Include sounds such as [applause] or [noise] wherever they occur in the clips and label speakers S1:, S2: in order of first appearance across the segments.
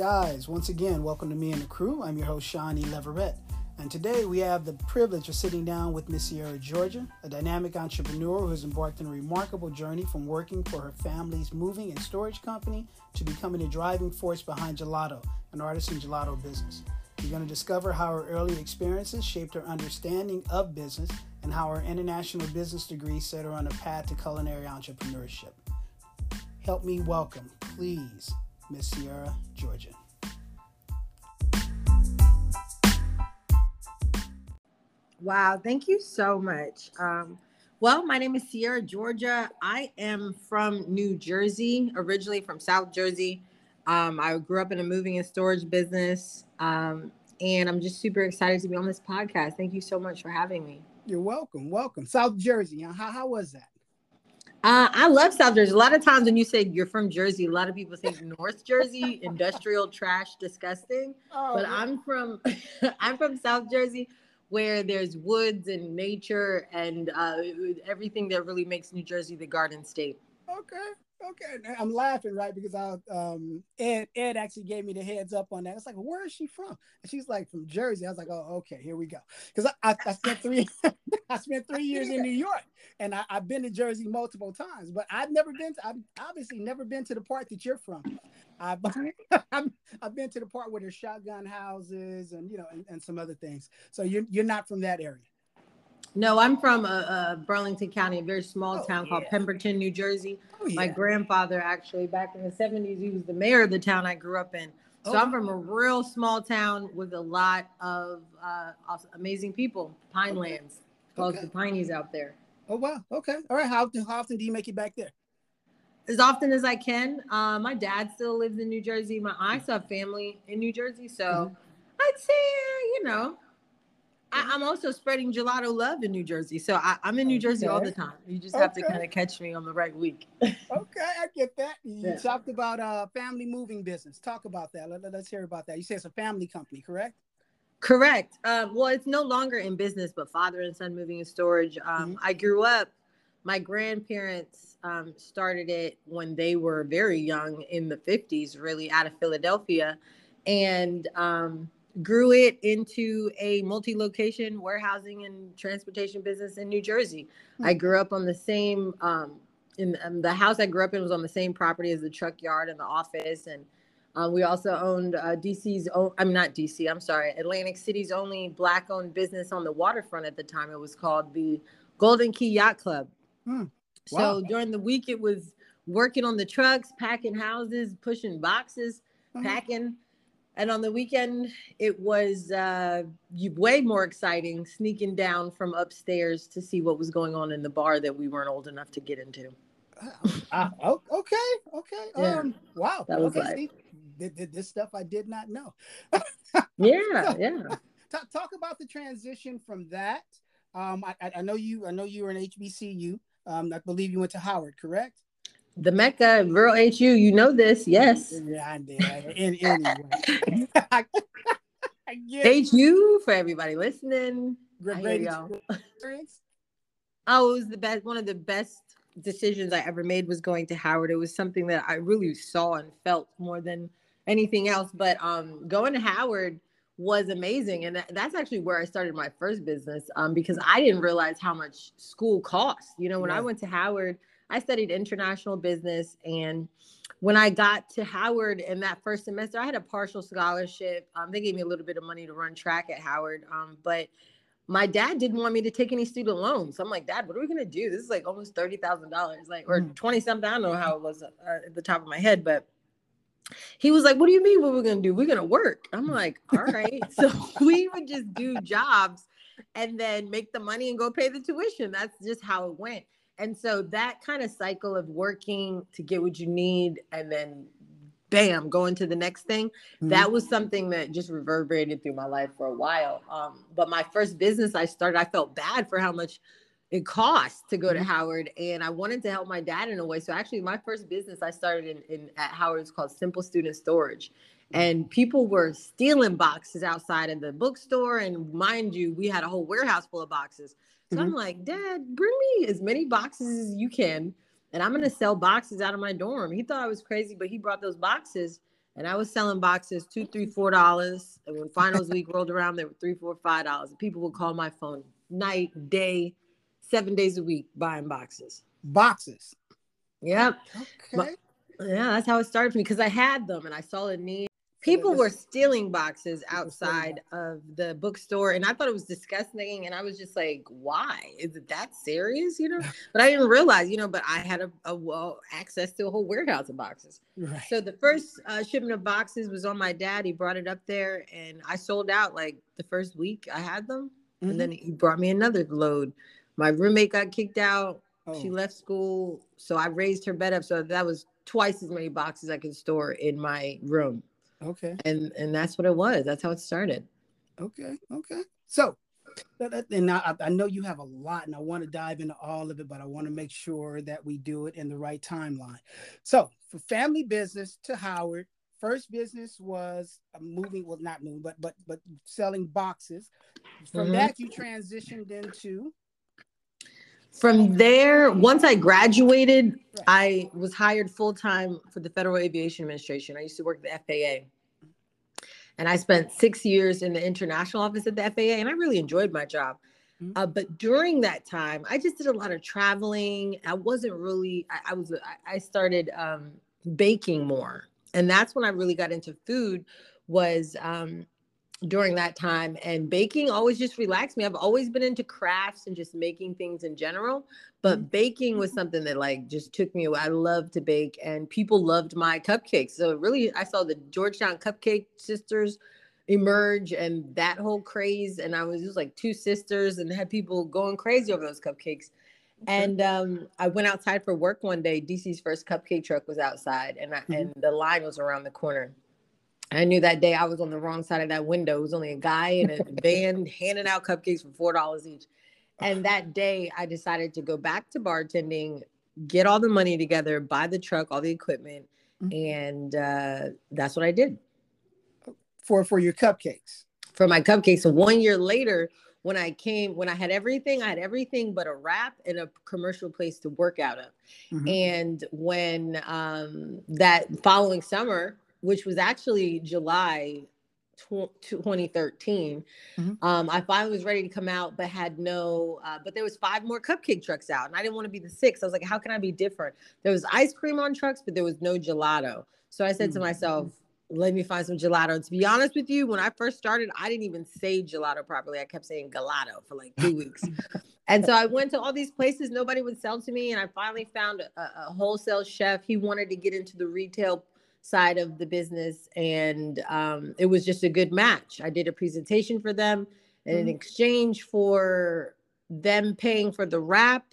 S1: guys? Once again, welcome to me and the crew. I'm your host, Shawnee Leverett. And today we have the privilege of sitting down with Miss Sierra Georgia, a dynamic entrepreneur who has embarked on a remarkable journey from working for her family's moving and storage company to becoming a driving force behind GELAT'OH, an artisan gelato business. You're going to discover how her early experiences shaped her understanding of business and how her international business degree set her on a path to culinary entrepreneurship. Help me welcome, please, Miss Sierra Georgia.
S2: Wow, thank you so much. Um, well, my name is Sierra Georgia. I am from New Jersey, originally from South Jersey. Um, I grew up in a moving and storage business, um, and I'm just super excited to be on this podcast. Thank you so much for having me.
S1: You're welcome. Welcome. South Jersey. How, how was that?
S2: Uh, I love South Jersey. A lot of times when you say you're from Jersey, a lot of people think North Jersey, industrial trash, disgusting. [laughs] Oh, but I'm from [laughs] I'm from South Jersey, where there's woods and nature and uh, everything that really makes New Jersey the Garden State.
S1: Okay, okay. I'm laughing right because I um Ed Ed actually gave me the heads up on that. It's like, where is she from? And she's like from Jersey. I was like, oh, okay, here we go. Because I, I, I, spent three [laughs] I spent three years in New York, and I, have been to Jersey multiple times, but I've never been. To, I've obviously never been to the part that you're from. I've [laughs] I've been to the part where there's shotgun houses and you know and, and some other things. So you're you're not from that area.
S2: No, I'm from uh, uh, Burlington County, a very small oh, town yeah. called Pemberton, New Jersey. Oh, yeah. My grandfather, actually, back in the 70s, he was the mayor of the town I grew up in. So oh. I'm from a real small town with a lot of uh, amazing people, Pine okay. Lands, called okay. the Pineys out there.
S1: Oh, wow. Okay. All right. How often, how often do you make it back there?
S2: As often as I can. Uh, my dad still lives in New Jersey. My I still have family in New Jersey. So mm-hmm. I'd say, you know, I, am also spreading gelato love in New Jersey. So I, am in New Jersey okay. all the time. You just have to kind of catch me on the right week. [laughs]
S1: okay, I get that. You yeah. talked about uh family moving business. Talk about that. Let, us hear about that. You say it's a family company, correct?
S2: Correct. Um, well, it's no longer in business, but father and son moving and storage. Um, mm-hmm. I grew up, my grandparents um, started it when they were very young in the 50s, really out of Philadelphia. And um, grew it into a multi-location warehousing and transportation business in New Jersey. Mm-hmm. I grew up on the same um, in um, the house I grew up in was on the same property as the truck yard and the office, and uh, we also owned uh, DC's. Own, I'm not DC. I'm sorry, Atlantic City's only black-owned business on the waterfront at the time. It was called the Golden Key Yacht Club. Mm. Wow. So during the week, it was working on the trucks, packing houses, pushing boxes, mm-hmm. packing and on the weekend, it was uh, way more exciting sneaking down from upstairs to see what was going on in the bar that we weren't old enough to get into.
S1: Uh, okay, okay. Yeah. Um, wow. That was okay. like, this stuff I did not know. [laughs]
S2: yeah, [laughs] yeah.
S1: Talk, talk about the transition from that. Um, I, I know you. I know you were in HBCU. Um, I believe you went to Howard, correct?
S2: the Mecca, Rural HU, you know this, yes.
S1: Yeah, I did. In, anyway. [laughs]
S2: HU for everybody listening. Great. Oh, it was the best. One of the best decisions I ever made was going to Howard. It was something that I really saw and felt more than anything else. But um, going to Howard was amazing, and that's actually where I started my first business. Um, because I didn't realize how much school costs. You know, when I went to Howard I studied international business. And when I got to Howard in that first semester, I had a partial scholarship. Um, they gave me a little bit of money to run track at Howard. Um, but my dad didn't want me to take any student loans. So I'm like, Dad, what are we gonna do? This is like almost thirty thousand dollars, like or mm. twenty something. I don't know how it was uh, at the top of my head, but he was like, "What do you mean? What we're gonna do? We're gonna work." I'm [laughs] like, "All right." so [laughs] we would just do jobs and then make the money and go pay the tuition. That's just how it went. And so that kind of cycle of working to get what you need and then bam, going to the next thing, mm-hmm. that was something that just reverberated through my life for a while. Um, but my first business I started, I felt bad for how much it cost to go mm-hmm. to Howard and I wanted to help my dad in a way. So actually my first business I started in, in at Howard is called Simple Student Storage. And people were stealing boxes outside of the bookstore. And mind you, we had a whole warehouse full of boxes. So mm-hmm. I'm like, Dad, bring me as many boxes as you can, and I'm gonna sell boxes out of my dorm. He thought I was crazy, but he brought those boxes and I was selling boxes two, three, four dollars. And when finals week rolled around, they were three, four, five dollars. People would call my phone night, day, seven days a week buying boxes.
S1: Boxes.
S2: Yep. Okay. But, yeah, that's how it started for me because I had them and I saw a need people were stealing boxes outside of the bookstore and i thought it was disgusting and i was just like why is it that serious you know [laughs] but i didn't realize you know but i had a, a well access to a whole warehouse of boxes right. so the first uh, shipment of boxes was on my dad he brought it up there and i sold out like the first week i had them mm-hmm. and then he brought me another load my roommate got kicked out oh. she left school so i raised her bed up so that was twice as many boxes i could store in my room
S1: Okay.
S2: And and that's what it was. That's how it started.
S1: Okay. Okay. So, and I, I know you have a lot, and I want to dive into all of it, but I want to make sure that we do it in the right timeline. So, for family business to Howard, first business was moving, well, not moving, but but but selling boxes. From mm-hmm. that, you transitioned into
S2: from there, once I graduated, I was hired full time for the Federal Aviation Administration. I used to work at the FAA. And I spent six years in the international office at the FAA, and I really enjoyed my job. Mm-hmm. Uh, but during that time, I just did a lot of traveling. I wasn't really, I, I was, I started um, baking more. And that's when I really got into food was um, during that time and baking always just relaxed me i've always been into crafts and just making things in general but mm-hmm. baking was something that like just took me away i love to bake and people loved my cupcakes so really i saw the georgetown cupcake sisters emerge and that whole craze and i was just like two sisters and had people going crazy over those cupcakes and um, I went outside for work one day. DC's first cupcake truck was outside, and I, mm-hmm. and the line was around the corner. I knew that day I was on the wrong side of that window. It was only a guy in a van [laughs] handing out cupcakes for four dollars each. And that day I decided to go back to bartending, get all the money together, buy the truck, all the equipment, mm-hmm. and uh, that's what I did.
S1: For for your cupcakes.
S2: For my cupcakes. So one year later, when I came, when I had everything, I had everything but a wrap and a commercial place to work out of. Mm-hmm. And when um, that following summer, which was actually July 2013 mm-hmm. um, i finally was ready to come out but had no uh, but there was five more cupcake trucks out and i didn't want to be the sixth. I was like how can i be different? There was ice cream on trucks but there was no gelato. So i said mm-hmm. to myself let me find some gelato. And to be honest with you when i first started i didn't even say gelato properly. I kept saying gelato for like two weeks. [laughs] And so i went to all these places. Nobody would sell to me and i finally found a, a wholesale chef. He wanted to get into the retail side of the business and um, it was just a good match. I did a presentation for them and mm-hmm. in exchange for them paying for the wrap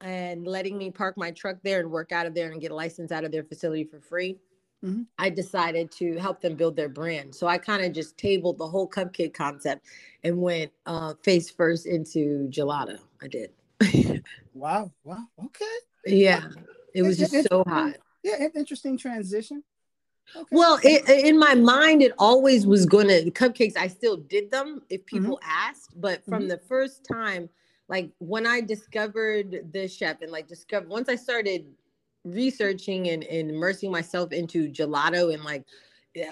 S2: and letting me park my truck there and work out of there and get a license out of their facility for free mm-hmm. i decided to help them build their brand. So i kind of just tabled the whole cupcake concept and went uh, face first into gelato. I did. [laughs]
S1: Wow wow okay.
S2: Yeah it was just so hot.
S1: yeah interesting transition
S2: Okay. Well, it, in my mind, it always was going to cupcakes. I still did them if mm-hmm. people mm-hmm. asked, but from mm-hmm. the first time, like when I discovered the chef and like discovered once I started researching and, and immersing myself into gelato and like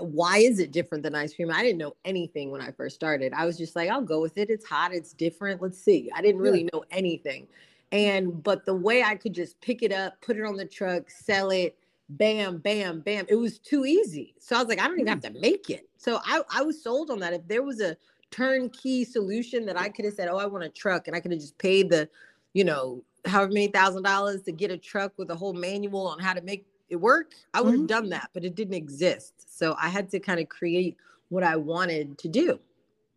S2: why is it different than ice cream? I didn't know anything when I first started. I was just like, I'll go with it. It's hot, it's different. Let's see. I didn't really know anything. And but the way I could just pick it up, put it on the truck, sell it, bam, bam, bam. It was too easy. So I was like, I don't even have mm. to make it. So I, I was sold on that. If there was a turnkey solution that I could have said, oh, I want a truck, and I could have just paid the, you know, however many thousand dollars to get a truck with a whole manual on how to make it work, I would have mm-hmm. done that, but it didn't exist. So I had to kind of create what I wanted to do.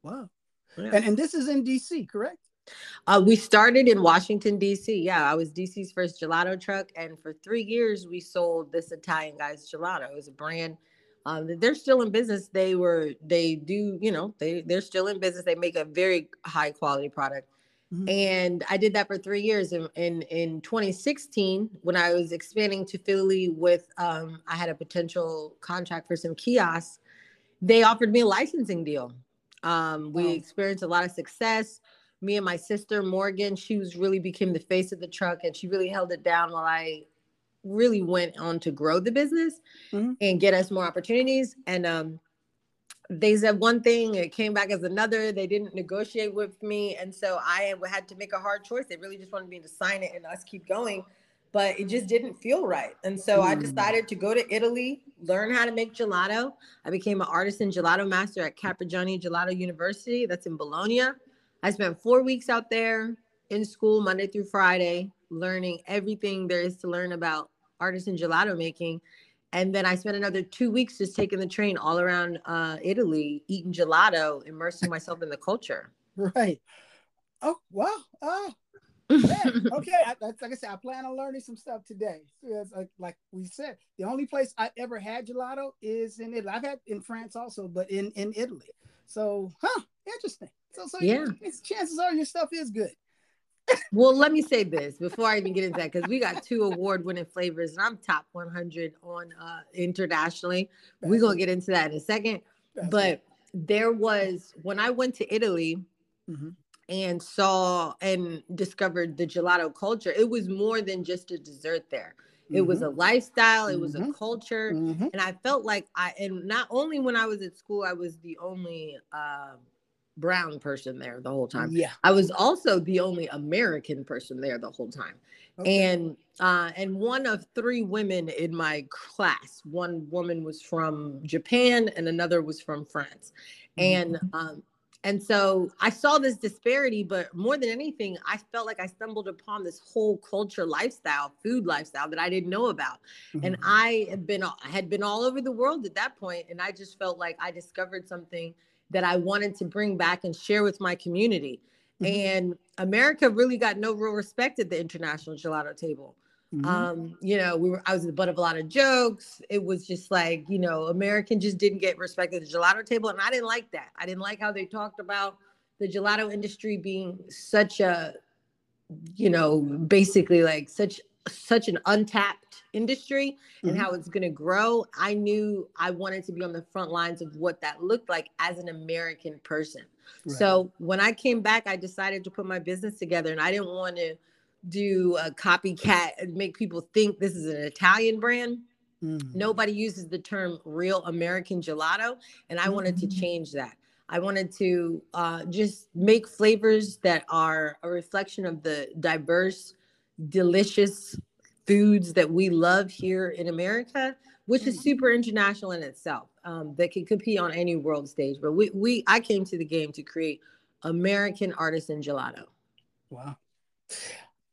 S1: Wow. Yeah. And, and this is in DC, correct?
S2: Uh, we started in Washington, D.C. Yeah, I was D.C.'s first gelato truck. And for three years, we sold this Italian guy's gelato. It was a brand. Um, they're still in business. They were, they do, you know, they, they're still in business. They make a very high quality product. Mm-hmm. And I did that for three years. And in, in 2016, when I was expanding to Philly with, um, I had a potential contract for some kiosks, they offered me a licensing deal. Um, we experienced a lot of success me and my sister Morgan, she was really became the face of the truck and she really held it down while I really went on to grow the business mm-hmm. and get us more opportunities. And um, they said one thing, it came back as another. They didn't negotiate with me. And so I had to make a hard choice. They really just wanted me to sign it and us keep going. But it just didn't feel right. And so mm. I decided to go to Italy, learn how to make gelato. I became an artisan gelato master at Carpigiani Gelato University. That's in Bologna. I spent four weeks out there in school, Monday through Friday, learning everything there is to learn about artisan gelato making. And then I spent another two weeks just taking the train all around uh, Italy, eating gelato, immersing myself in the culture.
S1: Right. Oh, wow. Oh, [laughs] okay. I, like I said, I plan on learning some stuff today. Like, like, we said, the only place I ever had gelato is in Italy. I've had in France also, but in, in Italy. So, huh, interesting. So, so yeah, chances are your stuff is good
S2: well, let me say this before I even get into that, because we got two award-winning flavors, and I'm top 100 on uh, internationally. We're gonna get into that in a second. But it. there was when I went to Italy mm-hmm. and saw and discovered the gelato culture. It was more than just a dessert there. It mm-hmm. was a lifestyle. It was mm-hmm. a culture, mm-hmm. and I felt like I. And not only when I was at school, I was the only. Uh, brown person there the whole time.
S1: Yeah.
S2: I was also the only American person there the whole time. Okay. And uh, and one of three women in my class. One woman was from Japan and another was from France. And mm-hmm. um, and so I saw this disparity, but more than anything, I felt like I stumbled upon this whole culture lifestyle, food lifestyle that I didn't know about. Mm-hmm. And I had been I had been all over the world at that point, and I just felt like I discovered something that I wanted to bring back and share with my community. Mm-hmm. And America really got no real respect at the international gelato table. Mm-hmm. Um, you know, we were I was the butt of a lot of jokes. It was just like, you know, American just didn't get respect at the gelato table. And I didn't like that. I didn't like how they talked about the gelato industry being such a, you know, basically like such such an untapped industry and mm-hmm. how it's going to grow i knew i wanted to be on the front lines of what that looked like as an american person right. so when i came back i decided to put my business together and i didn't want to do a copycat and make people think this is an italian brand mm-hmm. nobody uses the term real american gelato and i mm-hmm. wanted to mm-hmm. change that I wanted to uh, just make flavors that are a reflection of the diverse delicious foods that we love here in America, which is mm. super international in itself, um, that can compete on any world stage. But we, we, I came to the game to create American artisan gelato.
S1: Wow,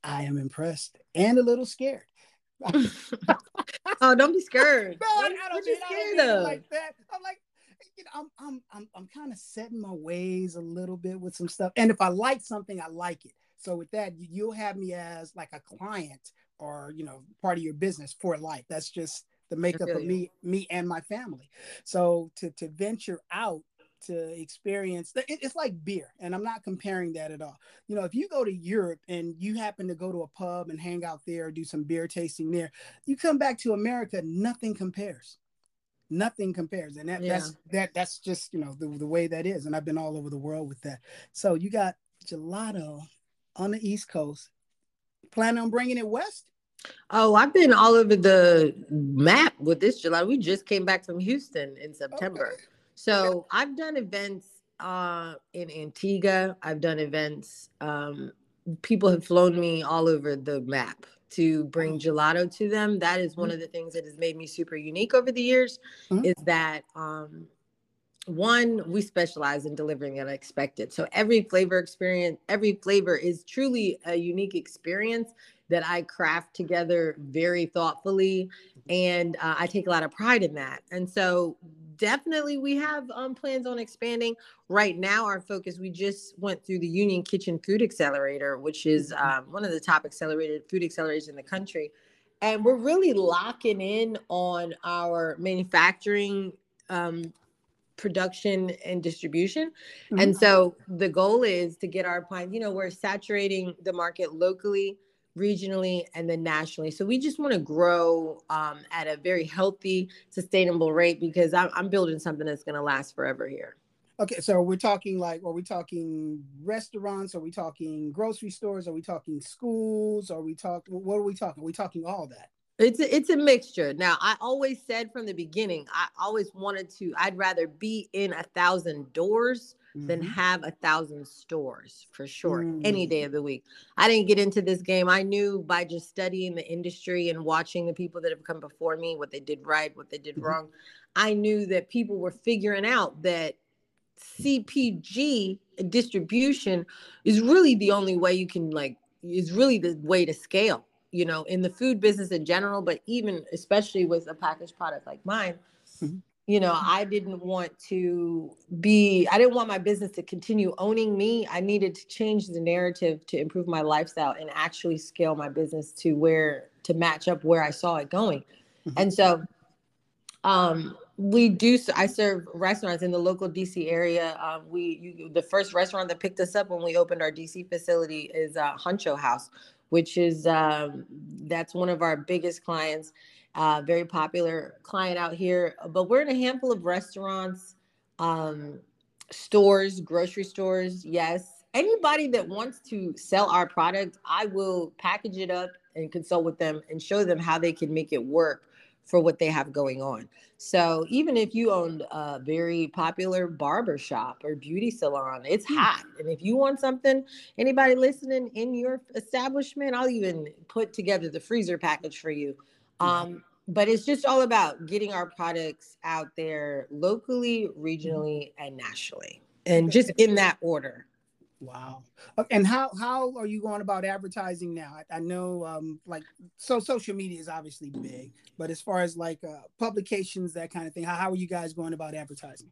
S1: I am impressed and a little scared. [laughs]
S2: oh, don't be scared.
S1: no, I don't, be scared of. like that. I'm like, you know, I'm I'm I'm I'm kind of setting my ways a little bit with some stuff. And if I like something, I like it. So with that, you'll have me as like a client or you know part of your business for life. That's just the makeup of me, me and my family. So to to venture out to experience it's like beer and i'm not comparing that at all you know if you go to europe and you happen to go to a pub and hang out there do some beer tasting there you come back to america nothing compares nothing compares and that, yeah. that's that that's just you know the, the way that is and i've been all over the world with that so you got gelato on the East Coast. Plan on bringing it west?
S2: Oh, I've been all over the map with this July. We just came back from Houston in September. Okay. So okay. I've done events uh, in Antigua. I've done events. Um, people have flown me all over the map to bring oh. gelato to them. That is one mm-hmm. of the things that has made me super unique over the years. Mm-hmm. Is that um, one we specialize in delivering unexpected. So every flavor experience every flavor is truly a unique experience that i craft together very thoughtfully and uh, i take a lot of pride in that. And so definitely we have um, plans on expanding. Right now our focus we just went through the union kitchen food accelerator which is mm-hmm. um, one of the top accelerated food accelerators in the country. And we're really locking in on our manufacturing um, production and distribution. Mm-hmm. And so the goal is to get our pine, you know, we're saturating the market locally, regionally, and then nationally. So we just want to grow um, at a very healthy, sustainable rate because I'm, I'm building something that's going to last forever here.
S1: Okay, so we're talking like, are we talking restaurants? Are we talking grocery stores? Are we talking schools? Are we talking, what are we talking? Are we talking all that?
S2: It's a, it's a mixture. Now, I always said from the beginning, I always wanted to. I'd rather be in a thousand doors mm-hmm. than have a thousand stores for sure mm-hmm. any day of the week. I didn't get into this game. I knew by just studying the industry and watching the people that have come before me, what they did right, what they did mm-hmm. wrong. I knew that people were figuring out that CPG distribution is really the only way you can like is really the way to scale you know in the food business in general but even especially with a packaged product like mine mm-hmm. you know i didn't want to be i didn't want my business to continue owning me i needed to change the narrative to improve my lifestyle and actually scale my business to where to match up where i saw it going mm-hmm. and so um we do i serve restaurants in the local dc area um, we you, the first restaurant that picked us up when we opened our dc facility is uh, huncho house which is um, that's one of our biggest clients uh, very popular client out here but we're in a handful of restaurants um, stores grocery stores yes. Anybody that wants to sell our product i will package it up and consult with them and show them how they can make it work for what they have going on. So even if you own a very popular barber shop or beauty salon, it's hmm. hot. And if you want something, anybody listening in your establishment, I'll even put together the freezer package for you. Um, but it's just all about getting our products out there locally, regionally, and nationally, and just in that order.
S1: Wow. And how how are you going about advertising now? I, I know um like so social media is obviously big, but as far as like uh, publications that kind of thing, how, how are you guys going about advertising?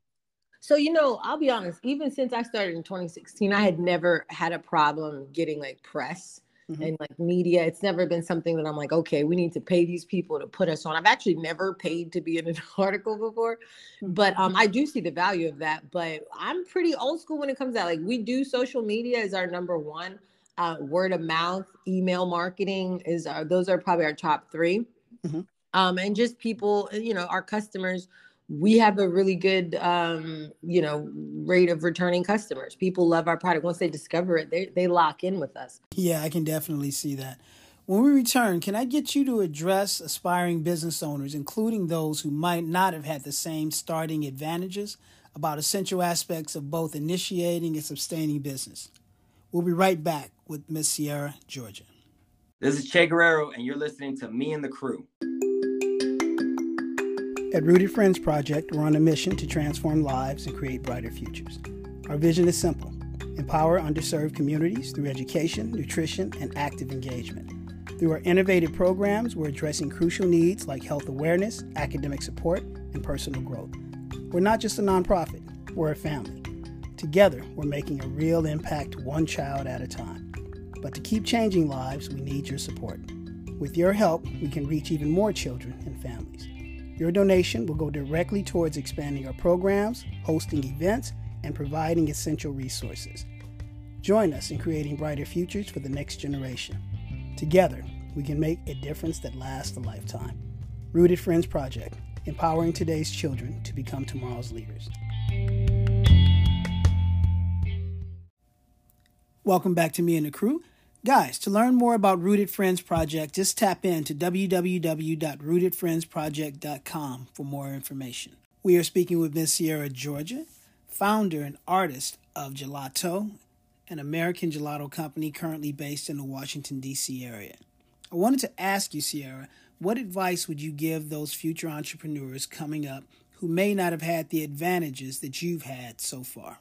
S2: So you know, I'll be honest, even since I started in 2016, I had never had a problem getting like press mm-hmm. and like media. It's never been something that I'm like, okay, we need to pay these people to put us on. I've actually never paid to be in an [laughs] article before, mm-hmm. but um, I do see the value of that. But I'm pretty old school when it comes to that. Like we do social media is our number one. Uh, word of mouth, email marketing is our, those are probably our top 3 mm-hmm. um, and just people, you know, our customers we have a really good um, you know rate of returning customers. People love our product. Once they discover it they, they lock in with us.
S1: Yeah i can definitely see that. When we return can i get you to address aspiring business owners including those who might not have had the same starting advantages about essential aspects of both initiating and sustaining business? We'll be right back with miss sierra georgia.
S3: This is che guerrero and you're listening to me and the crew
S1: at Rooted Friends Project, we're on a mission to transform lives and create brighter futures. Our vision is simple empower underserved communities through education, nutrition, and active engagement. Through our innovative programs, we're addressing crucial needs like health awareness, academic support, and personal growth. We're not just a nonprofit, we're a family. Together, we're making a real impact one child at a time. But to keep changing lives, we need your support. With your help, we can reach even more children and families. Your donation will go directly towards expanding our programs, hosting events, and providing essential resources. Join us in creating brighter futures for the next generation. Together, we can make a difference that lasts a lifetime. Rooted Friends Project, empowering today's children to become tomorrow's leaders. Welcome back to me and the crew. Guys, to learn more about Rooted Friends Project, just tap in to www.rootedfriendsproject.com for more information. We are speaking with Miss Sierra Georgia, founder and artist of GELAT'OH, an American gelato company currently based in the Washington, D.C. area. I wanted to ask you, Sierra, what advice would you give those future entrepreneurs coming up who may not have had the advantages that you've had so far?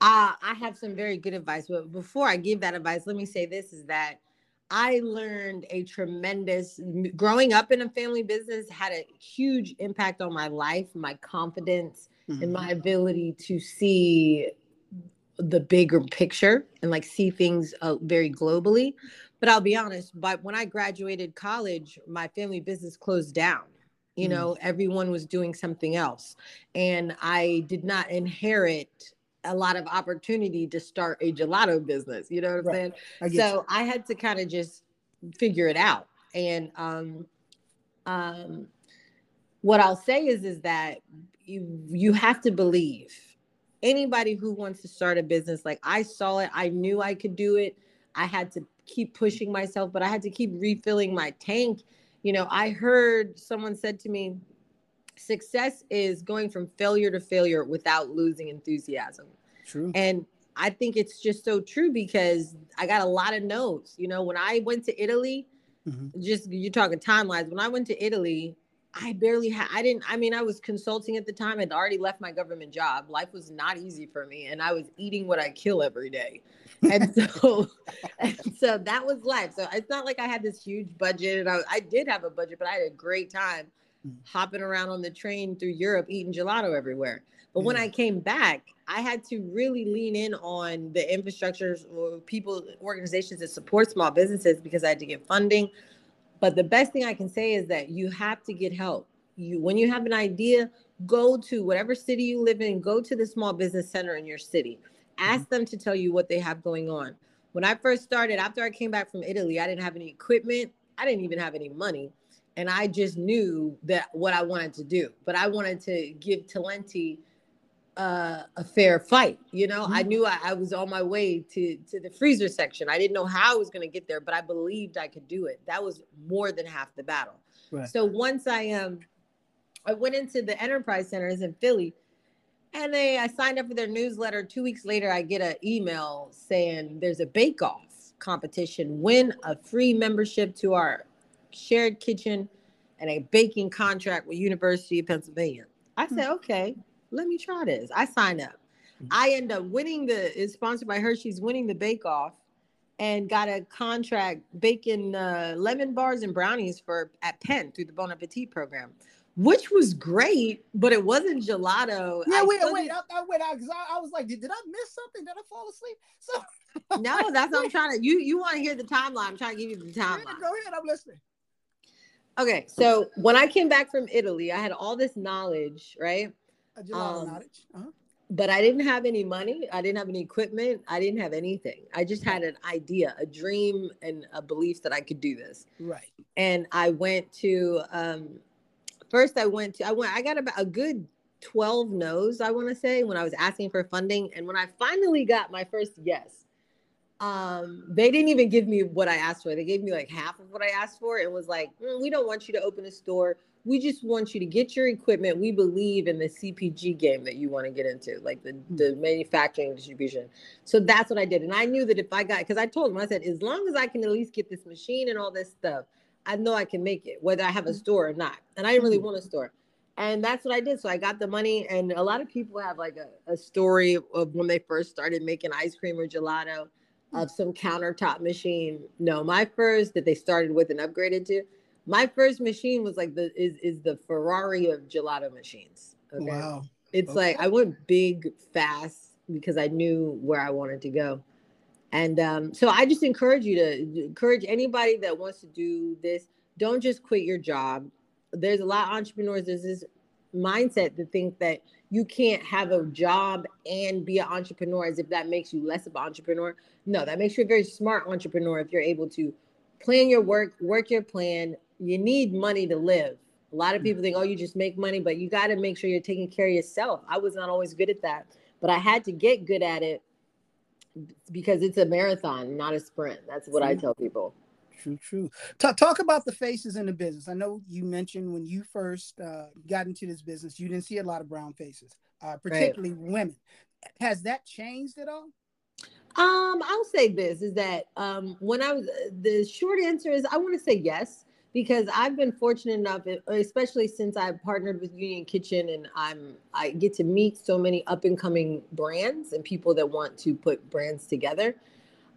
S2: Uh, I have some very good advice. But before I give that advice, let me say this is that I learned a tremendous growing up in a family business had a huge impact on my life, my confidence, mm-hmm. and my ability to see the bigger picture and like see things uh, very globally. But I'll be honest, but when I graduated college, my family business closed down. You mm. know, everyone was doing something else. And I did not inherit a lot of opportunity to start a gelato business. You know what I'm right. saying? I so you. I had to kind of just figure it out. And um, um, what I'll say is is that you you have to believe. Anybody who wants to start a business, like I saw it, I knew I could do it. I had to keep pushing myself, but I had to keep refilling my tank You know, I heard someone said to me, success is going from failure to failure without losing enthusiasm.
S1: True.
S2: And I think it's just so true because I got a lot of no's. You know, when I went to Italy, mm-hmm. just you're talking timelines. When I went to Italy, I barely had, I didn't, I mean, I was consulting at the time. I'd already left my government job. Life was not easy for me. And I was eating what I kill every day. And so, [laughs] [laughs] and so that was life. So it's not like I had this huge budget and I, I did have a budget, but I had a great time mm. hopping around on the train through Europe, eating gelato everywhere. But when I came back, I had to really lean in on the infrastructures or people, organizations that support small businesses because I had to get funding. But the best thing I can say is that you have to get help. You when you have an idea, go to whatever city you live in, go to the small business center in your city. Ask mm-hmm. them to tell you what they have going on. When I first started, after I came back from Italy, I didn't have any equipment. I didn't even have any money. And I just knew that what I wanted to do. But I wanted to give Talenti uh, a fair fight. You know, mm-hmm. I knew I, I, was on my way to to the freezer section. I didn't know how I was going to get there, but I believed I could do it. That was more than half the battle. Right. So once I um, I went into the enterprise centers in Philly, and they I signed up for their newsletter. Two weeks later, I get an email saying there's a bake off competition. Win a free membership to our shared kitchen and a baking contract with University of Pennsylvania. I said, hmm. okay let me try this. I sign up. Mm-hmm. I end up winning the is sponsored by Hershey's winning the bake off and got a contract baking uh, lemon bars and brownies for at Penn through the Bon Appetit program, which was great, but it wasn't gelato.
S1: Yeah, I wait, wait, I, I went out because I, I, was like, did, did I miss something? Did I fall asleep? [laughs] So
S2: no, that's what I'm trying to. You you want to hear the timeline? I'm trying to give you the timeline.
S1: Go ahead, I'm listening.
S2: Okay, so when I came back from Italy, I had all this knowledge, right?
S1: Um, knowledge. Uh-huh.
S2: But I didn't have any money. I didn't have any equipment. I didn't have anything. I just had an idea, a dream, and a belief that I could do this.
S1: Right.
S2: And I went to um, first. I went to. I went. I got about a good 12 no's, I want to say, when I was asking for funding. And when I finally got my first yes, um, they didn't even give me what I asked for. They gave me like half of what I asked for. and was like, mm, we don't want you to open a store we just want you to get your equipment. We believe in the CPG game that you want to get into, like the, hmm. the manufacturing distribution. So that's what I did. And I knew that if I got, because I told them, I said, as long as I can at least get this machine and all this stuff, I know I can make it, whether I have a hmm. store or not. And I didn't really hmm. want a store. And that's what I did. So I got the money. And a lot of people have like a, a story of when they first started making ice cream or gelato of some countertop machine. No, my first that they started with and upgraded to my first machine was like the is is the Ferrari of gelato machines.
S1: Okay? Wow.
S2: It's okay. like I went big fast because I knew where I wanted to go. And um, so I just encourage you to encourage anybody that wants to do this, don't just quit your job. There's a lot of entrepreneurs, there's this mindset to think that you can't have a job and be an entrepreneur as if that makes you less of an entrepreneur. No, that makes you a very smart entrepreneur if you're able to plan your work, work your plan, you need money to live. A lot of mm-hmm. people think, oh, you just make money, but you got to make sure you're taking care of yourself. I was not always good at that, but I had to get good at it because it's a marathon, not a sprint. That's what I tell people.
S1: True, true. Talk, talk about the faces in the business. I know you mentioned when you first uh, got into this business, you didn't see a lot of brown faces, uh, particularly right. women. Has that changed at all?
S2: Um, I'll say this is that um, when I was the short answer is I want to say yes because I've been fortunate enough, especially since I've partnered with Union Kitchen and I'm I get to meet so many up and coming brands and people that want to put brands together.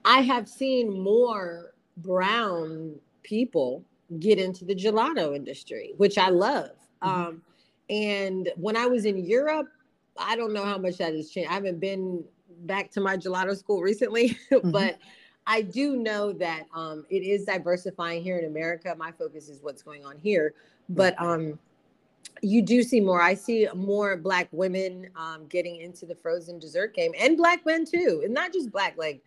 S2: I have seen more brown people get into the gelato industry, which I love. Mm-hmm. Um, and when I was in Europe, I don't know how much that has changed. I haven't been back to my gelato school recently, [laughs] mm-hmm. but I do know that um, it is diversifying here in America. My focus is what's going on here, but um, you do see more. I see more Black women um, getting into the frozen dessert game, and Black men too, and not just Black. Like,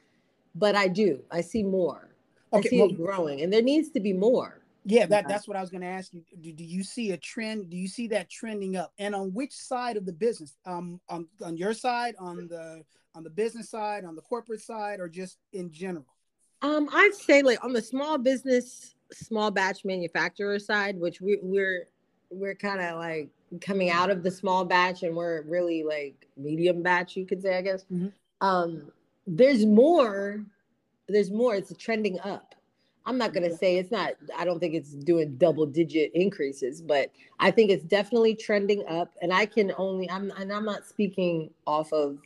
S2: but I do. I see more. Okay, I see well, it growing, and there needs to be more.
S1: Yeah, that, that's what I was going to ask you. Do, do you see a trend? Do you see that trending up? And on which side of the business? Um, on on your side, on the on the business side, on the corporate side, or just in general?
S2: Um, I'd say like on the small business small batch manufacturer side, which we, we're we're kind of like coming out of the small batch and we're really like medium batch, you could say, I guess. Mm-hmm. Um, there's more. There's more. It's trending up. I'm not going to say it's not, I don't think it's doing double digit increases, but I think it's definitely trending up. And I can only, I'm, and I'm not speaking off of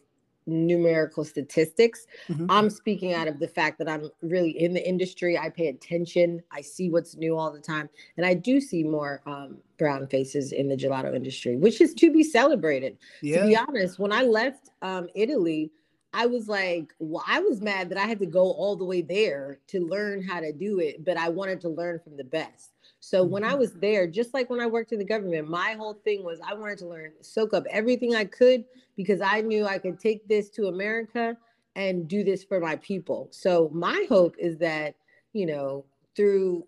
S2: numerical statistics. Mm-hmm. I'm speaking out of the fact that I'm really in the industry. I pay attention. I see what's new all the time. And I do see more um, brown faces in the gelato industry, which is to be celebrated. Yeah. To be honest, when I left um, Italy, I was like, well, I was mad that I had to go all the way there to learn how to do it, but I wanted to learn from the best. So when I mm-hmm. was there, just like when I worked in the government, my whole thing was I wanted to learn, soak up everything I could because I knew I could take this to America and do this for my people. So my hope is that, you know, through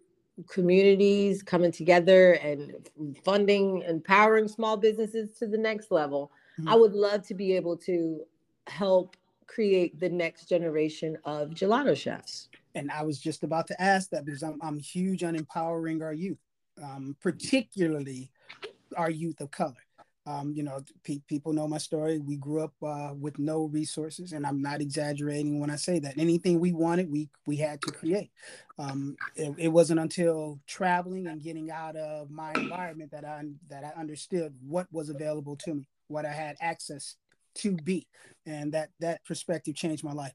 S2: communities coming together and funding, empowering small businesses to the next level, mm-hmm. I would love to be able to help create the next generation of gelato chefs.
S1: And I was just about to ask that because I'm, I'm huge on empowering our youth, um, particularly our youth of color. Um, you know, pe- people know my story. We grew up uh, with no resources, and I'm not exaggerating when I say that. Anything we wanted, we we had to create. Um, it, it, wasn't until traveling and getting out of my environment that I that I understood what was available to me, what I had access to be. And that that perspective changed my life.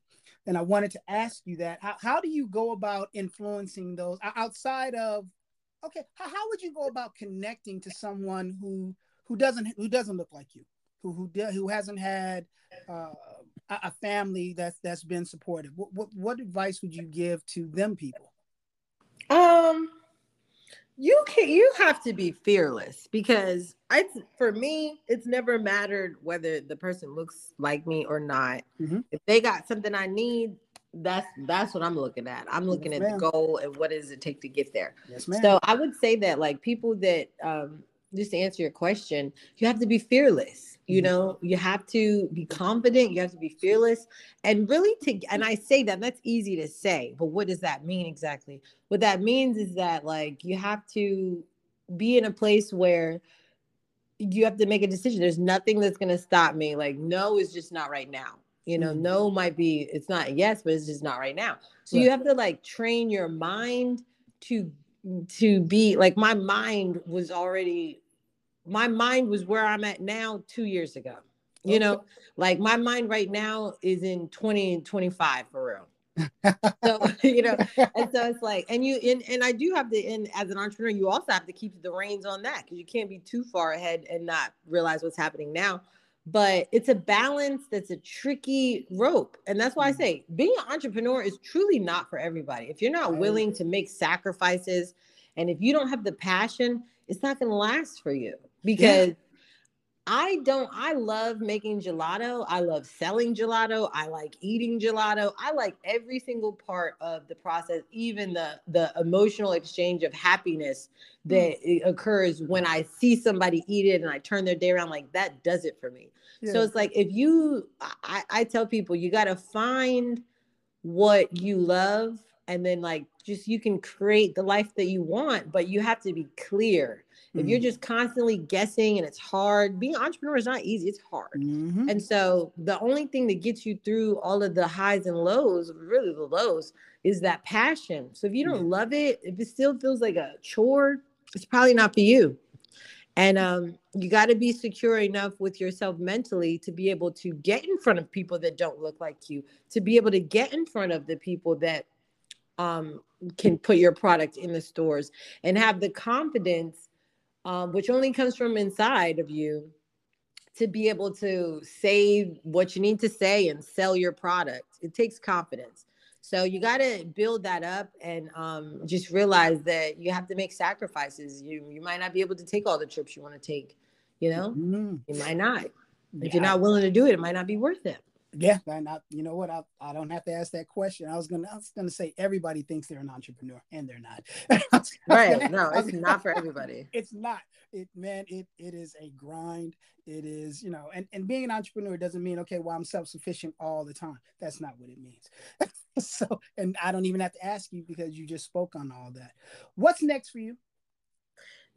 S1: And i wanted to ask you that. How, how do you go about influencing those outside of okay how, how would you go about connecting to someone who who doesn't who doesn't look like you? Who who who hasn't had uh, a family that's that's been supportive? What, what what advice would you give to them people?
S2: Um you can you have to be fearless because I for me it's never mattered whether the person looks like me or not. Mm-hmm. If they got something I need, that's that's what I'm looking at. I'm looking yes, at ma'am. the goal and what does it take to get there. Yes, so I would say that like people that um just to answer your question, you have to be fearless. You mm-hmm. know, you have to be confident, you have to be fearless, and really to and I say that that's easy to say, but what does that mean exactly? What that means is that like you have to be in a place where you have to make a decision. There's nothing that's going to stop me. Like no is just not right now. You know, mm-hmm. no might be it's not yes, but it's just not right now. So right. you have to like train your mind to to be like my mind was already my mind was where I'm at now two years ago. You okay. know, like my mind right now is in 20 and 25 for real. so [laughs] [laughs] you know, and so it's like, and you and, and I do have to, and as an entrepreneur, you also have to keep the reins on that because you can't be too far ahead and not realize what's happening now. But it's a balance that's a tricky rope. And that's why I mm. say being an entrepreneur is truly not for everybody. If you're not willing to make sacrifices and if you don't have the passion, it's not going to last for you because yeah. I don't, I love making gelato. I love selling gelato. I like eating gelato. I like every single part of the process, even the, the emotional exchange of happiness that mm. occurs when I see somebody eat it and I turn their day around. Like that does it for me. Yeah. So it's like, if you, I, I tell people, you got to find what you love and then like just you can create the life that you want but you have to be clear Mm-hmm. If you're mm-hmm. just constantly guessing and it's hard, being an entrepreneur is not easy, it's hard. Mm-hmm. And so the only thing that gets you through all of the highs and lows, really the lows, is that passion. So if you don't love it, if it still feels like a chore, it's probably not for you. And um, you got to be secure enough with yourself mentally to be able to get in front of people that don't look like you, to be able to get in front of the people that um, can put your product in the stores and have the confidence um, which only comes from inside of you to be able to say what you need to say and sell your product. It takes confidence. So you got to build that up and um, just realize that you have to make sacrifices. You you might not be able to take all the trips you want to take. You know, mm-hmm. you might not. If you're not willing to do it, it might not be worth it.
S1: Yeah, and I, you know what? I, I don't have to ask that question. I was gonna I was gonna say everybody thinks they're an entrepreneur, and they're not. [laughs]
S2: right? No, it's not for everybody.
S1: It's not. It man, it it is a grind. It is you know, and and being an entrepreneur doesn't mean okay, well I'm self sufficient all the time. That's not what it means. [laughs] so, and I don't even have to ask you because you just spoke on all that. What's next for you?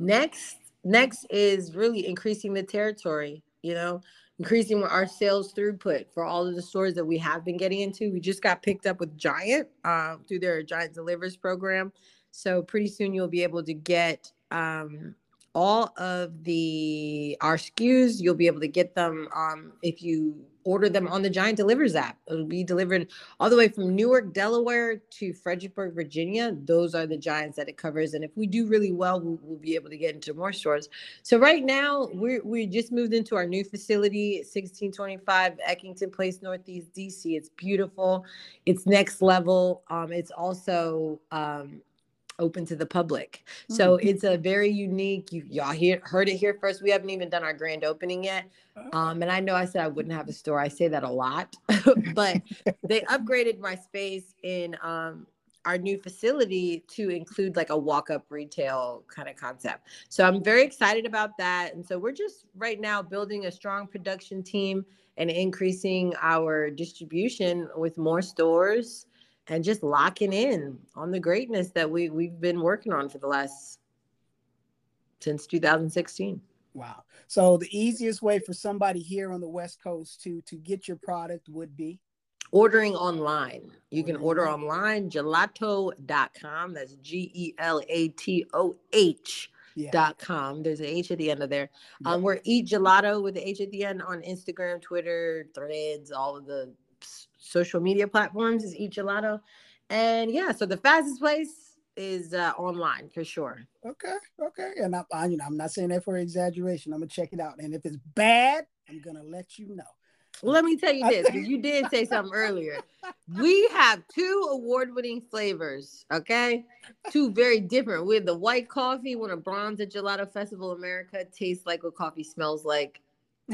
S2: Next, next is really increasing the territory. You know, increasing our sales throughput for all of the stores that we have been getting into. We just got picked up with Giant uh, through their Giant Delivers program. So pretty soon you'll be able to get um, all of the our SKUs. You'll be able to get them um, if you order them on the Giant Delivers app. It'll be delivered all the way from Newark, Delaware to Fredericksburg, Virginia. Those are the giants that it covers. And if we do really well, we'll, we'll be able to get into more stores. So right now, we we just moved into our new facility, 1625 Eckington Place, Northeast DC. It's beautiful. It's next level. Um, it's also um, open to the public. So mm-hmm. it's a very unique. You y'all hear, heard it here first. We haven't even done our grand opening yet. Oh. Um, and I know I said I wouldn't have a store. I say that a lot, [laughs] but [laughs] they upgraded my space in um, our new facility to include like a walk-up retail kind of concept. So I'm very excited about that. And so we're just right now building a strong production team and increasing our distribution with more stores and just locking in on the greatness that we we've been working on for the last since 2016.
S1: Wow. So the easiest way for somebody here on the West Coast to to get your product would be
S2: ordering online. You can order online gelatoh.com. That's G E L A T O H. Yeah. dot com. There's an H at the end of there. Um, we're Eat Gelato with the H at the end on Instagram, Twitter, Threads, all of the social media platforms is Eat Gelato. And yeah, so the fastest place is uh, online for sure.
S1: Okay, okay. And I, I, you know, I'm not saying that for exaggeration. I'm gonna check it out, and if it's bad, I'm gonna let you know.
S2: Well, let me tell you this, [laughs] you did say something earlier. We have two award-winning flavors, okay? Two very different. We have the white coffee, won a Bronze at Gelato Festival America. Tastes like what coffee smells like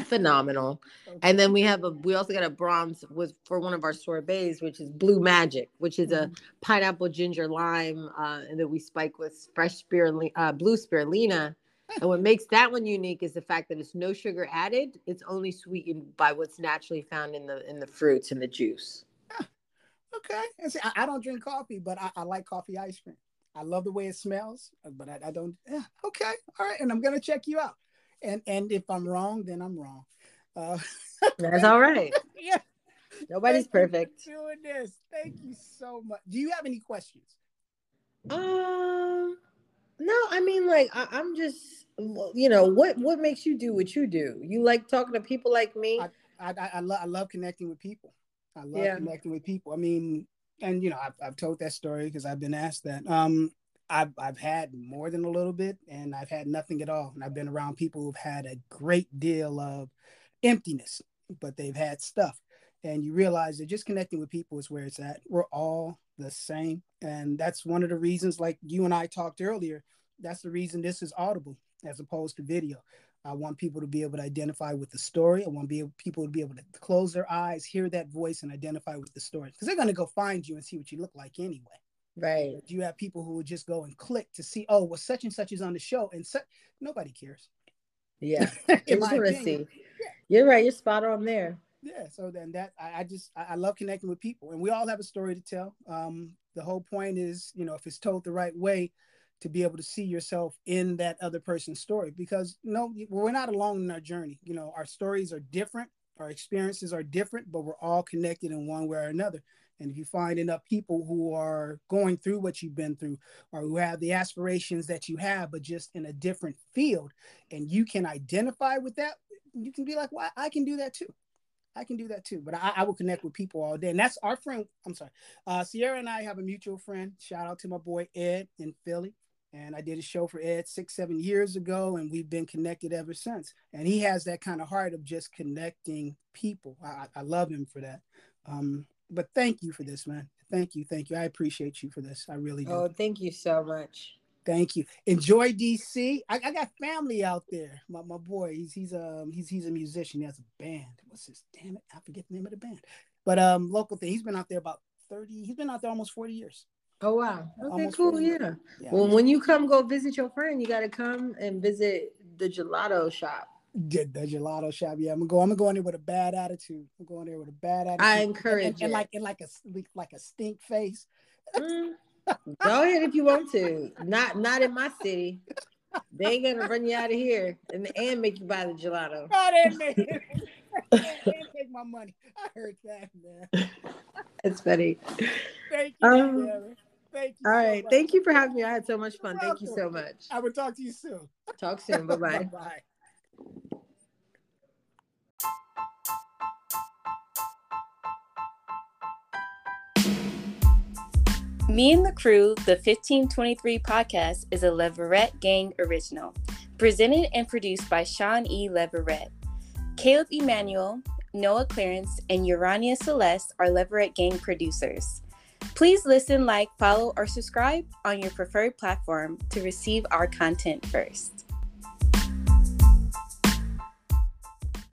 S2: phenomenal. okay. And then we have a we also got a bronze with for one of our sorbets, which is Blue Magic, which is mm-hmm. a pineapple ginger lime, uh, and that we spike with fresh spirulina, uh, blue spirulina. and what makes that one unique is the fact that it's no sugar added. It's only sweetened by what's naturally found in the in the fruits and the juice.
S1: Okay. And see, I, I, don't drink coffee, but I, I, like coffee ice cream. I love the way it smells, but I, I don't. Yeah. Okay. All right. And I'm gonna check you out and and if I'm wrong, then I'm wrong. Uh, [laughs]
S2: That's all right. [laughs] yeah. Nobody's Thank perfect.
S1: doing this. Thank you so much. Do you have any questions?
S2: Um, no. I mean, like I, am just, you know, what what makes you do what you do? You like talking to people like me.
S1: I I, I, love I love connecting with people. I love yeah. connecting with people. I mean, and you know, I've, I've told that story because I've been asked that. Um, I've I've had more than a little bit, and I've had nothing at all. And I've been around people who've had a great deal of emptiness, but they've had stuff. And you realize that just connecting with people is where it's at. We're all the same, and that's one of the reasons. Like you and I talked earlier, that's the reason this is audible as opposed to video. I want people to be able to identify with the story. I want be able, people to be able to close their eyes, hear that voice, and identify with the story because they're going to go find you and see what you look like anyway.
S2: Right.
S1: You have people who would just go and click to see, oh, well, such and such is on the show, and such nobody cares.
S2: Yeah. [laughs] In my opinion. Yeah. You're right. You're spot on there.
S1: Yeah. So then that I, I just I, I, love connecting with people, and we all have a story to tell. Um, the whole point is, you know, if it's told the right way, to be able to see yourself in that other person's story, because you no, know, we're not alone in our journey. You know, our stories are different, our experiences are different, but we're all connected in one way or another. And if you find enough people who are going through what you've been through or who have the aspirations that you have, but just in a different field, and you can identify with that, you can be like, well, I can do that too. I can do that too. But I, I will connect with people all day. And that's our friend. I'm sorry. Uh, Sierra and I have a mutual friend. Shout out to my boy Ed in Philly. And I did a show for Ed six, seven years ago, and we've been connected ever since. And he has that kind of heart of just connecting people. I, I love him for that. Um, but thank you for this, man. Thank you, thank you. I appreciate you for this. I really do.
S2: Oh, thank you so much.
S1: Thank you. Enjoy DC. I, I got family out there. My, my boy, he's he's um he's he's a musician. He has a band. What's his damn it? I forget the name of the band. But um local thing. He's been out there about 30, he's been out there almost 40 years.
S2: Oh wow. Okay, almost cool. Yeah. yeah. Well, when you come go visit your friend, you gotta come and visit the gelato shop.
S1: Did the gelato shop? Yeah, I'm gonna go. I'm gonna go in there with a bad attitude. I'm going there with a bad attitude.
S2: I encourage
S1: and, and, and like in like a like a stink face.
S2: Mm, [laughs] go ahead if you want to. Not not in my city. They ain't gonna run you out of here and and make you buy the gelato. [laughs]
S1: God, [laughs] they make, they take my money. I heard that, man.
S2: It's funny.
S1: Thank you. Um, Thank you.
S2: All so right. Much. Thank you for having me. I had so much fun. Thank you so much.
S1: I will talk to you soon.
S2: Talk soon. Bye bye. Bye.
S4: Me and the Crew, the 1523 podcast, is a Leverett Gang original, presented and produced by Shaun E. Leverett. Caleb Emanuel, Noah Clarence, and Urania Celeste are Leverett Gang producers. Please listen, like, follow, or subscribe on your preferred platform to receive our content first.